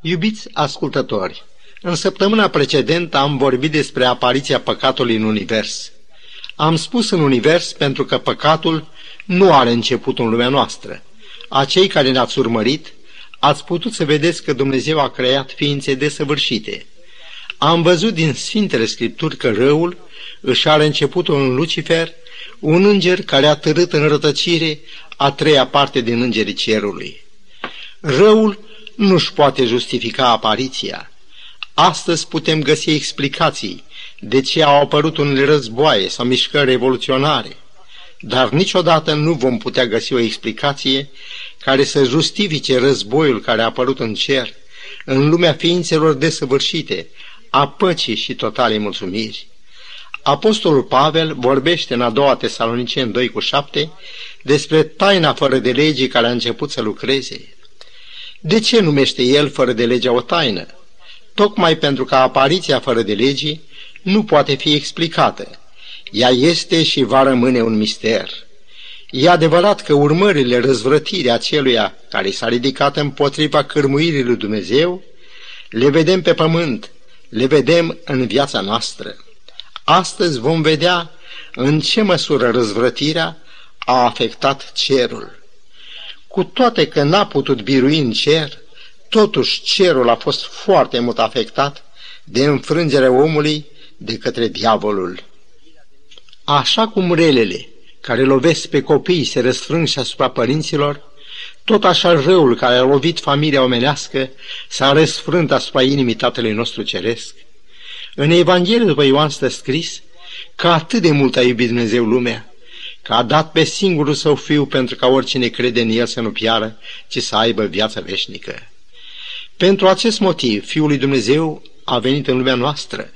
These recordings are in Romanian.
Iubiți ascultători, în săptămâna precedentă am vorbit despre apariția păcatului în univers. Am spus în univers pentru că păcatul nu are început în lumea noastră. Acei care ne-ați urmărit, ați putut să vedeți că Dumnezeu a creat ființe desăvârșite. Am văzut din Sfintele Scripturi că răul își are începutul în Lucifer, un înger care a târât în rătăcire a treia parte din îngerii cerului. Răul nu-și poate justifica apariția. Astăzi putem găsi explicații de ce au apărut unele războaie sau mișcări revoluționare, dar niciodată nu vom putea găsi o explicație care să justifice războiul care a apărut în cer, în lumea ființelor desăvârșite, a păcii și totalei mulțumiri. Apostolul Pavel vorbește în a doua Tesalonicen 2 cu 7 despre taina fără de lege care a început să lucreze. De ce numește el fără de lege o taină? Tocmai pentru că apariția fără de legii nu poate fi explicată. Ea este și va rămâne un mister. E adevărat că urmările răzvrătirii aceluia care s-a ridicat împotriva cârmuirii lui Dumnezeu, le vedem pe pământ, le vedem în viața noastră. Astăzi vom vedea în ce măsură răzvrătirea a afectat cerul. Cu toate că n-a putut birui în cer, totuși cerul a fost foarte mult afectat de înfrângerea omului de către diavolul. Așa cum relele care lovesc pe copii se răsfrâng și asupra părinților, tot așa răul care a lovit familia omenească s-a răsfrânt asupra inimii Tatălui nostru Ceresc. În Evanghelie după Ioan stă scris că atât de mult a iubit Dumnezeu lumea, că a dat pe singurul său fiu pentru ca oricine crede în el să nu piară, ci să aibă viața veșnică. Pentru acest motiv, Fiul lui Dumnezeu a venit în lumea noastră.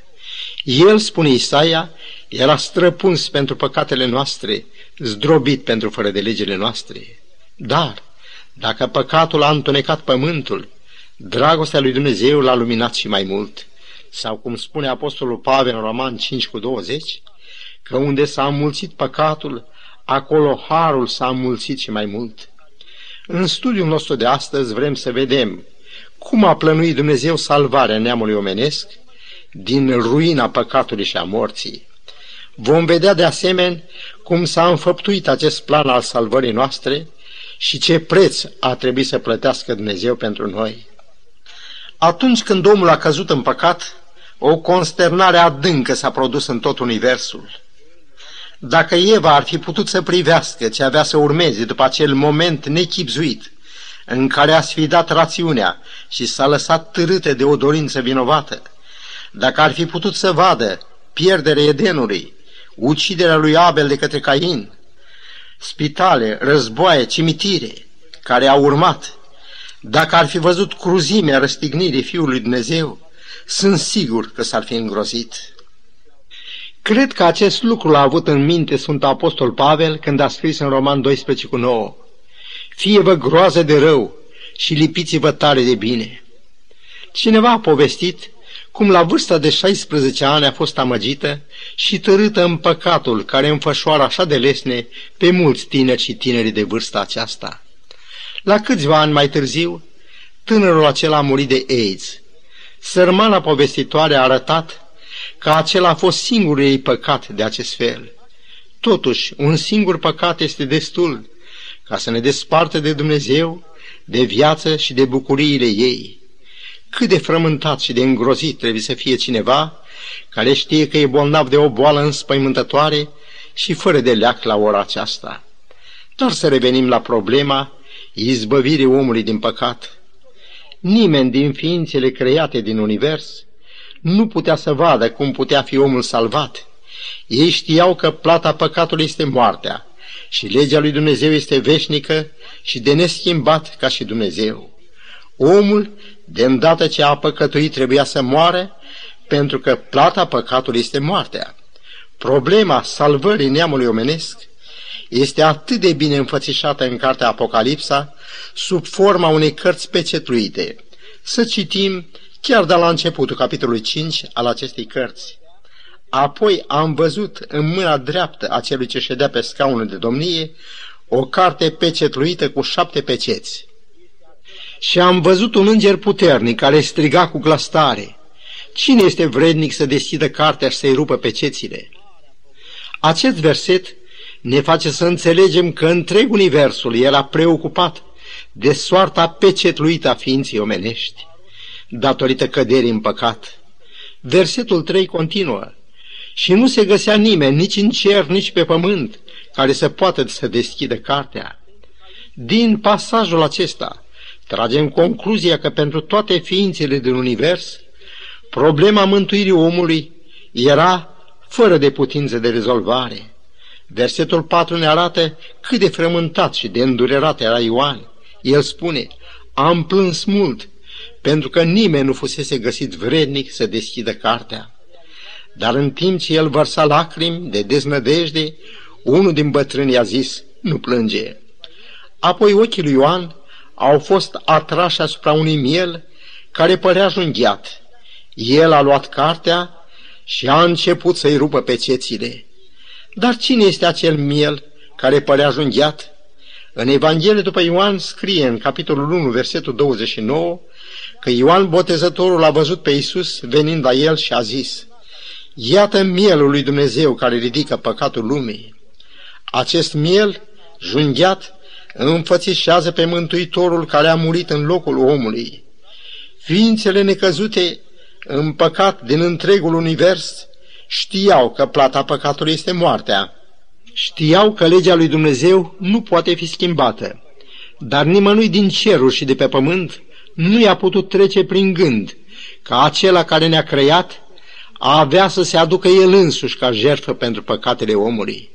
El, spune Isaia, era străpuns pentru păcatele noastre, zdrobit pentru fără de legile noastre. Dar, dacă păcatul a întunecat pământul, dragostea lui Dumnezeu l-a luminat și mai mult. Sau cum spune Apostolul Pavel în Roman 5 cu 20, că unde s-a înmulțit păcatul, acolo harul s-a înmulțit și mai mult. În studiul nostru de astăzi vrem să vedem cum a plănuit Dumnezeu salvarea neamului omenesc din ruina păcatului și a morții. Vom vedea de asemenea cum s-a înfăptuit acest plan al salvării noastre și ce preț a trebuit să plătească Dumnezeu pentru noi. Atunci când omul a căzut în păcat, o consternare adâncă s-a produs în tot universul. Dacă Eva ar fi putut să privească ce avea să urmeze după acel moment nechipzuit, în care a sfidat rațiunea și s-a lăsat târâte de o dorință vinovată, dacă ar fi putut să vadă pierderea Edenului, uciderea lui Abel de către Cain, spitale, războaie, cimitire, care au urmat, dacă ar fi văzut cruzimea răstignirii Fiului Dumnezeu, sunt sigur că s-ar fi îngrozit. Cred că acest lucru l-a avut în minte Sfântul Apostol Pavel când a scris în Roman 12 cu 9. Fie-vă groază de rău și lipiți-vă tare de bine. Cineva a povestit cum la vârsta de 16 ani a fost amăgită și tărâtă în păcatul care înfășoară așa de lesne pe mulți tineri și tineri de vârsta aceasta. La câțiva ani mai târziu, tânărul acela a murit de AIDS. Sărmana povestitoare a arătat că acela a fost singurul ei păcat de acest fel. Totuși, un singur păcat este destul ca să ne desparte de Dumnezeu, de viață și de bucuriile ei. Cât de frământat și de îngrozit trebuie să fie cineva care știe că e bolnav de o boală înspăimântătoare și fără de leac la ora aceasta. Dar să revenim la problema izbăvirii omului din păcat. Nimeni din ființele create din univers nu putea să vadă cum putea fi omul salvat. Ei știau că plata păcatului este moartea și legea lui Dumnezeu este veșnică și de neschimbat ca și Dumnezeu. Omul, de îndată ce a păcătuit, trebuia să moare, pentru că plata păcatului este moartea. Problema salvării neamului omenesc este atât de bine înfățișată în cartea Apocalipsa, sub forma unei cărți pecetluite. Să citim chiar de la începutul capitolului 5 al acestei cărți. Apoi am văzut în mâna dreaptă a celui ce ședea pe scaunul de domnie o carte pecetluită cu șapte peceți. Și am văzut un înger puternic care striga cu glas tare, Cine este vrednic să deschidă cartea și să-i rupă pe cețile? Acest verset ne face să înțelegem că întreg universul era preocupat de soarta pecetluită a ființei omenești, datorită căderii în păcat. Versetul 3 continuă. Și nu se găsea nimeni, nici în cer, nici pe pământ, care să poată să deschidă cartea. Din pasajul acesta, tragem concluzia că pentru toate ființele din univers, problema mântuirii omului era fără de putință de rezolvare. Versetul 4 ne arată cât de frământat și de îndurerat era Ioan. El spune, am plâns mult, pentru că nimeni nu fusese găsit vrednic să deschidă cartea. Dar în timp ce el vărsa lacrimi de deznădejde, unul din bătrâni a zis, nu plânge. Apoi ochii lui Ioan au fost atrași asupra unui miel care părea junghiat. El a luat cartea și a început să-i rupă pe cețile. Dar cine este acel miel care părea junghiat? În Evanghelie după Ioan scrie în capitolul 1, versetul 29, că Ioan Botezătorul a văzut pe Iisus venind la el și a zis, Iată mielul lui Dumnezeu care ridică păcatul lumii. Acest miel, junghiat, înfățișează pe Mântuitorul care a murit în locul omului. Ființele necăzute în păcat din întregul univers știau că plata păcatului este moartea. Știau că legea lui Dumnezeu nu poate fi schimbată, dar nimănui din ceruri și de pe pământ nu i-a putut trece prin gând că acela care ne-a creat a avea să se aducă el însuși ca jertfă pentru păcatele omului.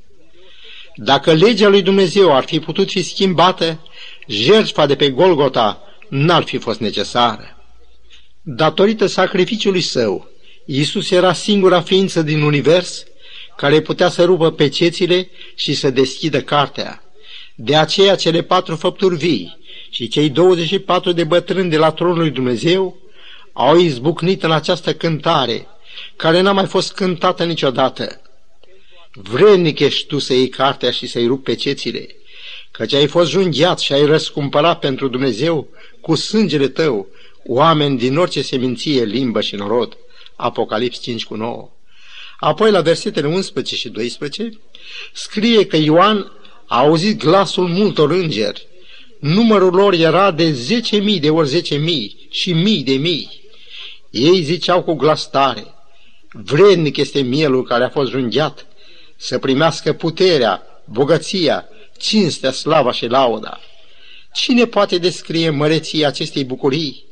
Dacă legea lui Dumnezeu ar fi putut fi schimbată, jertfa de pe Golgota n-ar fi fost necesară. Datorită sacrificiului său, Iisus era singura ființă din univers care putea să rupă pecețile și să deschidă cartea. De aceea cele patru făpturi vii și cei 24 de bătrâni de la tronul lui Dumnezeu au izbucnit în această cântare, care n-a mai fost cântată niciodată. Vrednic ești tu să iei cartea și să-i rupi pecețile, căci ai fost junghiat și ai răscumpărat pentru Dumnezeu cu sângele tău oameni din orice seminție, limbă și norod. Apocalips 5 cu 9. Apoi, la versetele 11 și 12, scrie că Ioan a auzit glasul multor îngeri. Numărul lor era de 10.000 de ori 10.000 și mii de mii. Ei ziceau cu glas tare, vrednic este mielul care a fost junghiat să primească puterea, bogăția, cinstea, slava și lauda. Cine poate descrie măreția acestei bucurii?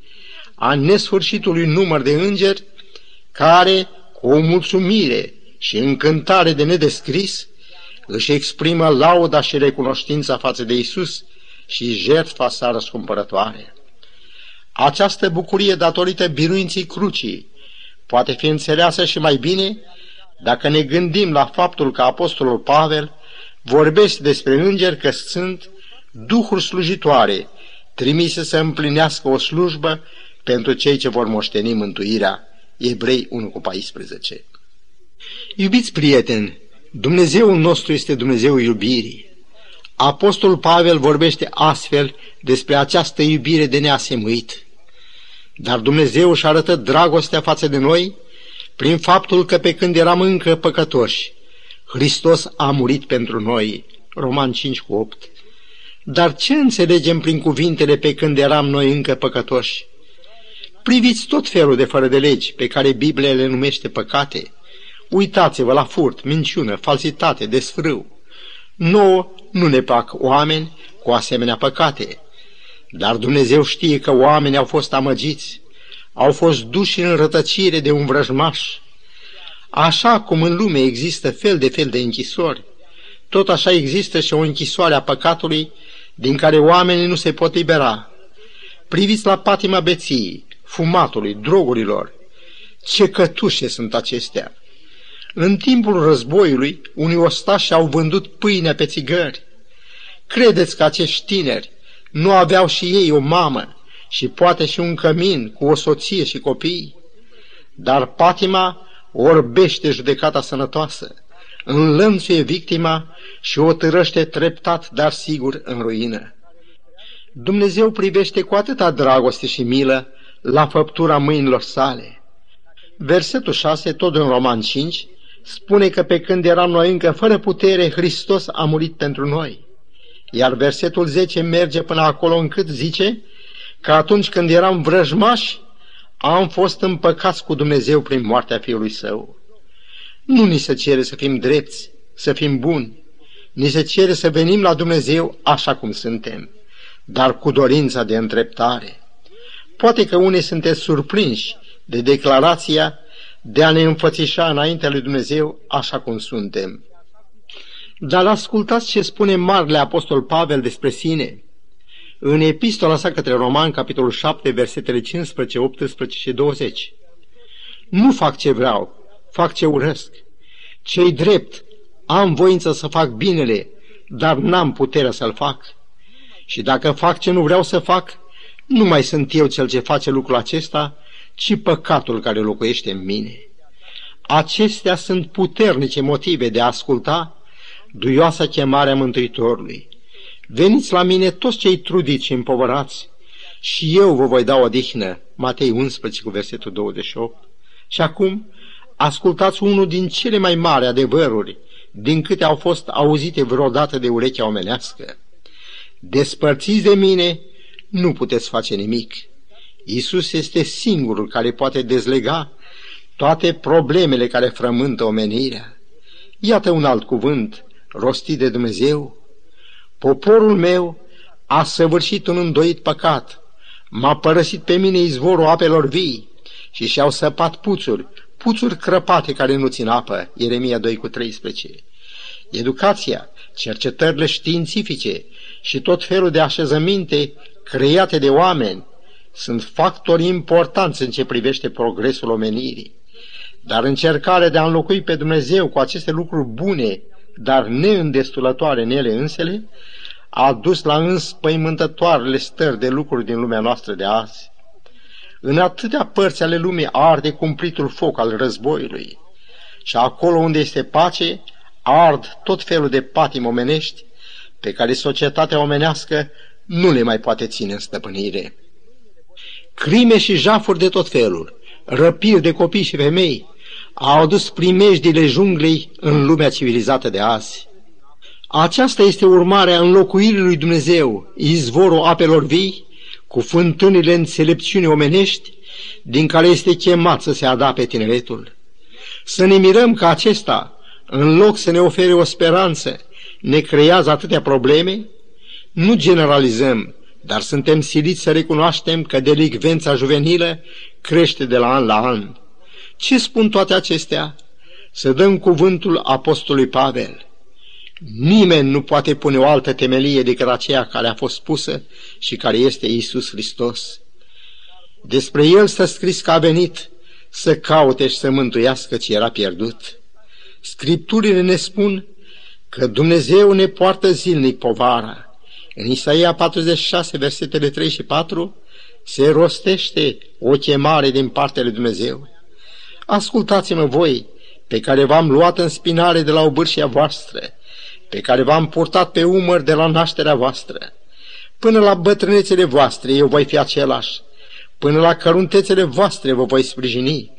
A nesfârșitului număr de îngeri care, cu o mulțumire și încântare de nedescris, își exprimă lauda și recunoștința față de Isus și jertfa sa răscumpărătoare. Această bucurie datorită biruinții crucii poate fi înțeleasă și mai bine dacă ne gândim la faptul că Apostolul Pavel vorbește despre îngeri că sunt duhuri slujitoare trimise să împlinească o slujbă pentru cei ce vor moșteni mântuirea Evrei 1 cu 14. Iubiți prieteni, Dumnezeul nostru este Dumnezeul iubirii. Apostolul Pavel vorbește astfel despre această iubire de neasemuit. Dar Dumnezeu își arătă dragostea față de noi prin faptul că pe când eram încă păcătoși, Hristos a murit pentru noi. Roman 5 cu 8. Dar ce înțelegem prin cuvintele pe când eram noi încă păcătoși? Priviți tot felul de fără de legi pe care Biblia le numește păcate. Uitați-vă la furt, minciună, falsitate, desfrâu. Nouă nu ne plac oameni cu asemenea păcate. Dar Dumnezeu știe că oamenii au fost amăgiți, au fost duși în rătăcire de un vrăjmaș. Așa cum în lume există fel de fel de închisori, tot așa există și o închisoare a păcatului din care oamenii nu se pot libera. Priviți la patima beției, fumatului, drogurilor. Ce cătușe sunt acestea! În timpul războiului, unii ostași au vândut pâinea pe țigări. Credeți că acești tineri nu aveau și ei o mamă și poate și un cămin cu o soție și copii? Dar patima orbește judecata sănătoasă, înlănțuie victima și o târăște treptat, dar sigur, în ruină. Dumnezeu privește cu atâta dragoste și milă la făptura mâinilor sale. Versetul 6, tot în Roman 5, spune că pe când eram noi încă fără putere, Hristos a murit pentru noi. Iar versetul 10 merge până acolo încât zice că atunci când eram vrăjmași, am fost împăcați cu Dumnezeu prin moartea Fiului Său. Nu ni se cere să fim drepți, să fim buni, ni se cere să venim la Dumnezeu așa cum suntem, dar cu dorința de întreptare. Poate că unii sunteți surprinși de declarația de a ne înfățișa înaintea lui Dumnezeu așa cum suntem. Dar ascultați ce spune Marele Apostol Pavel despre sine. În epistola sa către Roman, capitolul 7, versetele 15, 18 și 20. Nu fac ce vreau, fac ce urăsc. Cei drept, am voință să fac binele, dar n-am puterea să-l fac. Și dacă fac ce nu vreau să fac, nu mai sunt eu cel ce face lucrul acesta, ci păcatul care locuiește în mine. Acestea sunt puternice motive de a asculta duioasa chemare a Mântuitorului. Veniți la mine toți cei trudiți și împovărați și eu vă voi da o dihnă. Matei 11 cu versetul 28. Și acum ascultați unul din cele mai mari adevăruri din câte au fost auzite vreodată de urechea omenească. Despărțiți de mine, nu puteți face nimic. Isus este singurul care poate dezlega toate problemele care frământă omenirea. Iată un alt cuvânt rostit de Dumnezeu. Poporul meu a săvârșit un îndoit păcat, m-a părăsit pe mine izvorul apelor vii și și-au săpat puțuri, puțuri crăpate care nu țin apă, Ieremia 2 cu 13. Educația, cercetările științifice și tot felul de așezăminte create de oameni sunt factori importanți în ce privește progresul omenirii. Dar încercarea de a înlocui pe Dumnezeu cu aceste lucruri bune, dar neîndestulătoare în ele însele, a dus la înspăimântătoarele stări de lucruri din lumea noastră de azi. În atâtea părți ale lumii arde cumplitul foc al războiului și acolo unde este pace, ard tot felul de patim omenești pe care societatea omenească nu le mai poate ține în stăpânire. Crime și jafuri de tot felul, răpiri de copii și femei, au adus primejdile junglei în lumea civilizată de azi. Aceasta este urmarea înlocuirii lui Dumnezeu, izvorul apelor vii, cu fântânile înțelepciunii omenești, din care este chemat să se adape tineretul. Să ne mirăm că acesta, în loc să ne ofere o speranță, ne creează atâtea probleme? Nu generalizăm, dar suntem siliți să recunoaștem că delicvența juvenilă crește de la an la an. Ce spun toate acestea? Să dăm cuvântul apostolului Pavel. Nimeni nu poate pune o altă temelie decât aceea care a fost pusă și care este Isus Hristos. Despre El s-a scris că a venit să caute și să mântuiască ce era pierdut. Scripturile ne spun că Dumnezeu ne poartă zilnic povara. În Isaia 46, versetele 3 și 4, se rostește o chemare din partea lui Dumnezeu. Ascultați-mă voi, pe care v-am luat în spinare de la obârșia voastră, pe care v-am purtat pe umăr de la nașterea voastră. Până la bătrânețele voastre eu voi fi același, până la căruntețele voastre vă voi sprijini.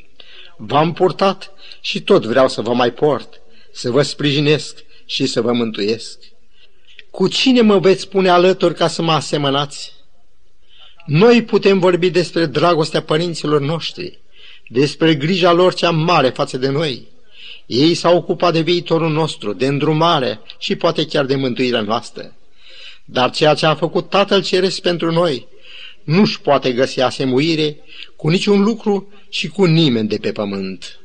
V-am purtat și tot vreau să vă mai port, să vă sprijinesc și să vă mântuiesc. Cu cine mă veți spune alături ca să mă asemănați? Noi putem vorbi despre dragostea părinților noștri, despre grija lor cea mare față de noi. Ei s-au ocupat de viitorul nostru, de îndrumare și poate chiar de mântuirea noastră. Dar ceea ce a făcut Tatăl Ceresc pentru noi nu-și poate găsi asemuire cu niciun lucru și cu nimeni de pe pământ.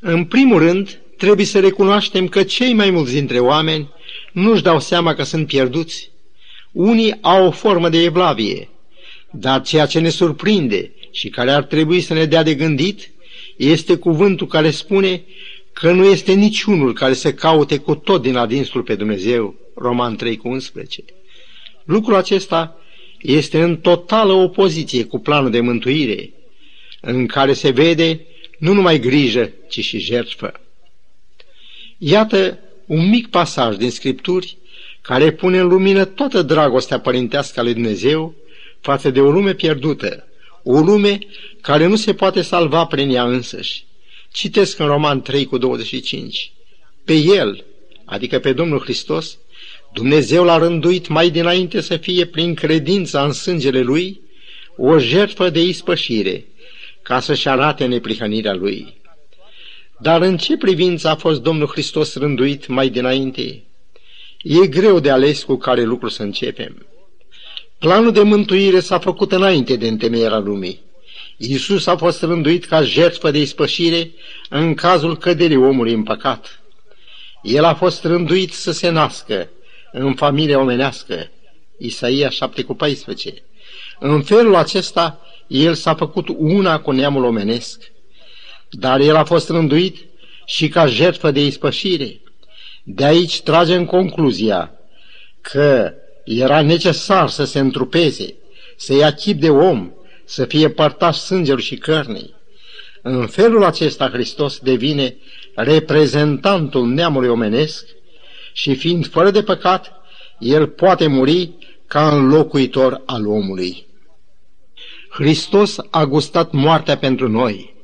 În primul rând, trebuie să recunoaștem că cei mai mulți dintre oameni nu-și dau seama că sunt pierduți. Unii au o formă de evlavie, dar ceea ce ne surprinde și care ar trebui să ne dea de gândit este cuvântul care spune că nu este niciunul care să caute cu tot din adinsul pe Dumnezeu, Roman 3 cu 11. Lucrul acesta este în totală opoziție cu planul de mântuire, în care se vede nu numai grijă, ci și jertfă. Iată un mic pasaj din Scripturi care pune în lumină toată dragostea părintească a lui Dumnezeu față de o lume pierdută, o lume care nu se poate salva prin ea însăși. Citesc în Roman 3 cu 25. Pe El, adică pe Domnul Hristos, Dumnezeu l-a rânduit mai dinainte să fie prin credința în sângele Lui o jertfă de ispășire, ca să-și arate neprihănirea Lui. Dar în ce privință a fost Domnul Hristos rânduit mai dinainte? E greu de ales cu care lucru să începem. Planul de mântuire s-a făcut înainte de întemeierea lumii. Iisus a fost rânduit ca jertfă de ispășire în cazul căderii omului în păcat. El a fost rânduit să se nască în familia omenească. Isaia 7 cu 14. În felul acesta, el s-a făcut una cu neamul omenesc. Dar el a fost rânduit și ca jertfă de ispășire. De aici tragem concluzia că era necesar să se întrupeze, să ia chip de om, să fie părtaș sângelui și cărnei. În felul acesta Hristos devine reprezentantul neamului omenesc și fiind fără de păcat, el poate muri ca înlocuitor al omului. Hristos a gustat moartea pentru noi,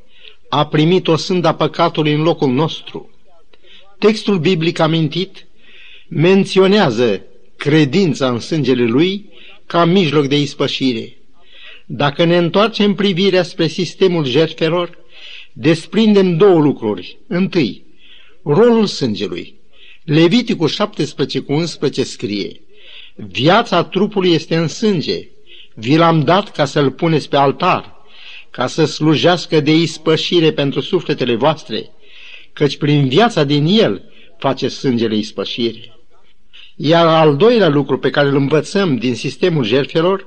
a primit o sânda păcatului în locul nostru. Textul biblic amintit menționează credința în sângele Lui ca mijloc de ispășire. Dacă ne întoarcem privirea spre sistemul jertfelor, desprindem două lucruri. Întâi, rolul sângelui. Leviticul 17 cu 11 scrie, Viața trupului este în sânge, vi l-am dat ca să-l puneți pe altar, ca să slujească de ispășire pentru sufletele voastre, căci prin viața din el face sângele ispășire. Iar al doilea lucru pe care îl învățăm din sistemul jertfelor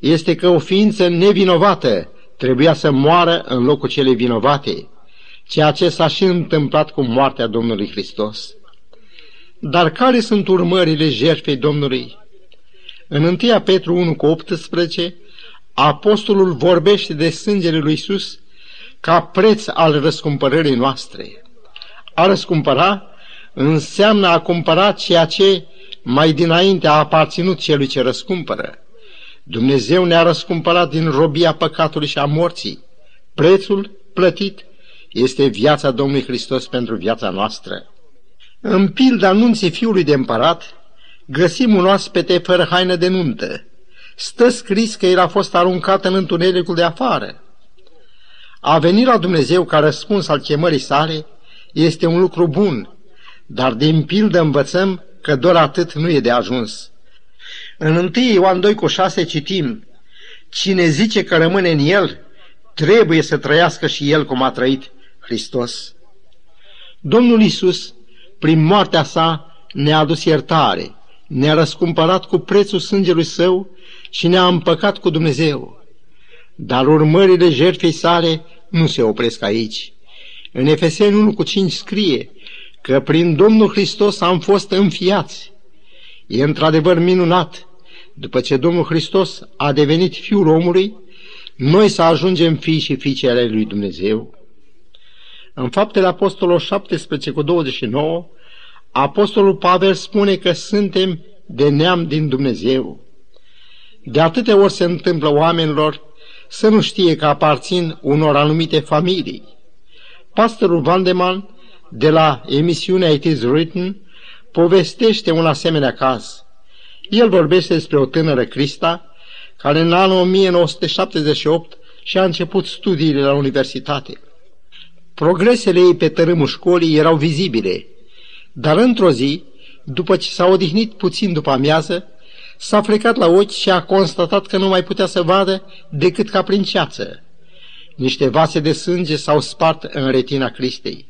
este că o ființă nevinovată trebuia să moară în locul cele vinovate, ceea ce s-a și întâmplat cu moartea Domnului Hristos. Dar care sunt urmările jertfei Domnului? În 1 Petru 1 cu 18, apostolul vorbește de sângele lui Iisus ca preț al răscumpărării noastre. A răscumpăra înseamnă a cumpăra ceea ce mai dinainte a aparținut celui ce răscumpără. Dumnezeu ne-a răscumpărat din robia păcatului și a morții. Prețul plătit este viața Domnului Hristos pentru viața noastră. În pilda anunții fiului de împărat, găsim un oaspete fără haină de nuntă. Stă scris că el a fost aruncat în întunericul de afară. A venit la Dumnezeu ca răspuns al chemării sale este un lucru bun, dar din pildă învățăm că doar atât nu e de ajuns. În 1 Ioan 2 cu 6 citim, Cine zice că rămâne în el, trebuie să trăiască și el cum a trăit Hristos. Domnul Isus, prin moartea sa, ne-a adus iertare, ne-a răscumpărat cu prețul sângelui său și ne-a împăcat cu Dumnezeu. Dar urmările jertfei sale nu se opresc aici. În Efeseni 1 cu 5 scrie că prin Domnul Hristos am fost înfiați. E într-adevăr minunat. După ce Domnul Hristos a devenit Fiul omului, noi să ajungem fii și fiice ale lui Dumnezeu. În faptele Apostolului 17 cu 29, Apostolul Pavel spune că suntem de neam din Dumnezeu. De atâtea ori se întâmplă oamenilor să nu știe că aparțin unor anumite familii. Pastorul Vandeman, de la emisiunea It is Written, povestește un asemenea caz. El vorbește despre o tânără Crista, care în anul 1978 și-a început studiile la universitate. Progresele ei pe tărâmul școlii erau vizibile, dar într-o zi, după ce s-a odihnit puțin după amiază, s-a frecat la ochi și a constatat că nu mai putea să vadă decât ca prin ceață. Niște vase de sânge s-au spart în retina Cristei,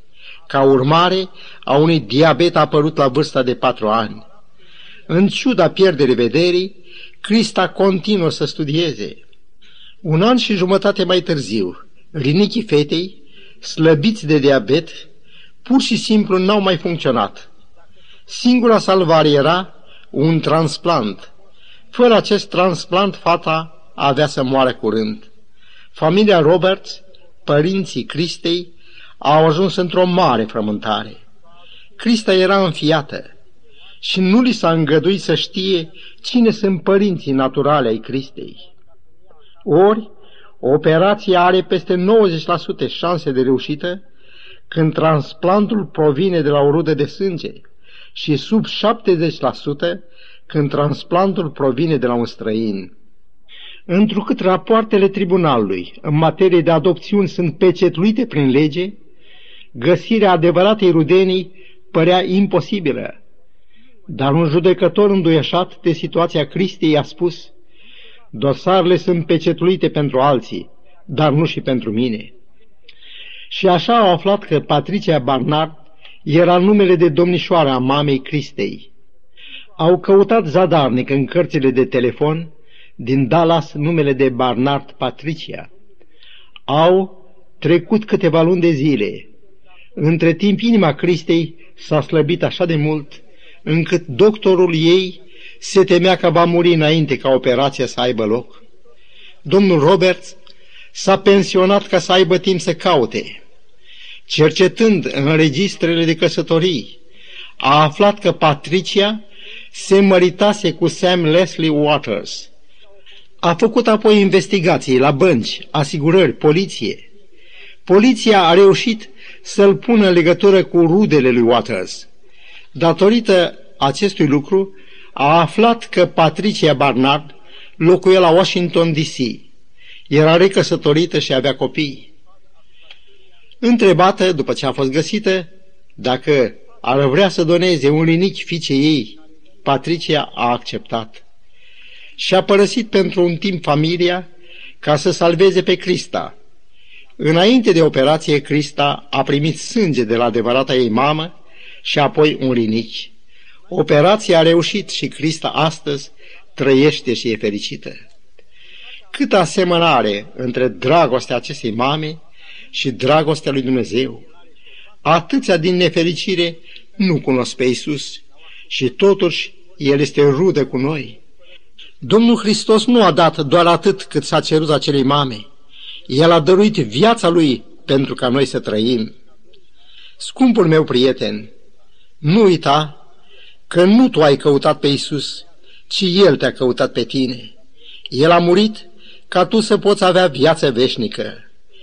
ca urmare a unui diabet apărut la vârsta de patru ani. În ciuda pierderii vederii, Crista continuă să studieze. Un an și jumătate mai târziu, rinichii fetei, slăbiți de diabet, pur și simplu n-au mai funcționat. Singura salvare era un transplant. Fără acest transplant, fata avea să moară curând. Familia Roberts, părinții Cristei, au ajuns într-o mare frământare. Crista era înfiată și nu li s-a îngăduit să știe cine sunt părinții naturale ai Cristei. Ori, operația are peste 90% șanse de reușită când transplantul provine de la o rudă de sânge și sub 70% când transplantul provine de la un străin. Întrucât rapoartele tribunalului în materie de adopțiuni sunt pecetluite prin lege, găsirea adevăratei rudenii părea imposibilă. Dar un judecător înduieșat de situația Cristiei a spus, dosarele sunt pecetluite pentru alții, dar nu și pentru mine. Și așa au aflat că Patricia Barnard era numele de domnișoară a mamei Cristei. Au căutat zadarnic în cărțile de telefon din Dallas numele de Barnard Patricia. Au trecut câteva luni de zile. Între timp, inima Cristei s-a slăbit așa de mult, încât doctorul ei se temea că va muri înainte ca operația să aibă loc. Domnul Roberts s-a pensionat ca să aibă timp să caute. Cercetând în registrele de căsătorii, a aflat că Patricia se măritase cu Sam Leslie Waters. A făcut apoi investigații la bănci, asigurări, poliție. Poliția a reușit să-l pună în legătură cu rudele lui Waters. Datorită acestui lucru, a aflat că Patricia Barnard locuia la Washington D.C. Era recăsătorită și avea copii. Întrebată, după ce a fost găsită, dacă ar vrea să doneze un linic fiicei ei, Patricia a acceptat. Și a părăsit pentru un timp familia ca să salveze pe Crista. Înainte de operație, Crista a primit sânge de la adevărata ei mamă și apoi un linici. Operația a reușit și Crista astăzi trăiește și e fericită. Cât asemănare între dragostea acestei mame și dragostea lui Dumnezeu. Atâția din nefericire nu cunosc pe Iisus și totuși El este rudă cu noi. Domnul Hristos nu a dat doar atât cât s-a cerut acelei mame. El a dăruit viața Lui pentru ca noi să trăim. Scumpul meu prieten, nu uita că nu tu ai căutat pe Isus, ci El te-a căutat pe tine. El a murit ca tu să poți avea viață veșnică.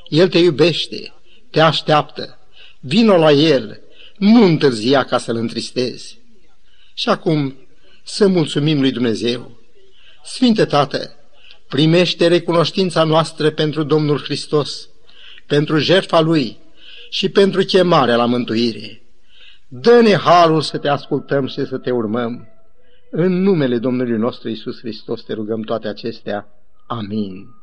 El te iubește, te așteaptă. Vino la El, nu întârzia ca să-L întristezi. Și acum să mulțumim lui Dumnezeu. Sfinte Tată, primește recunoștința noastră pentru Domnul Hristos, pentru jertfa Lui și pentru chemarea la mântuire. Dă-ne harul să te ascultăm și să te urmăm. În numele Domnului nostru Isus Hristos te rugăm toate acestea. Amin.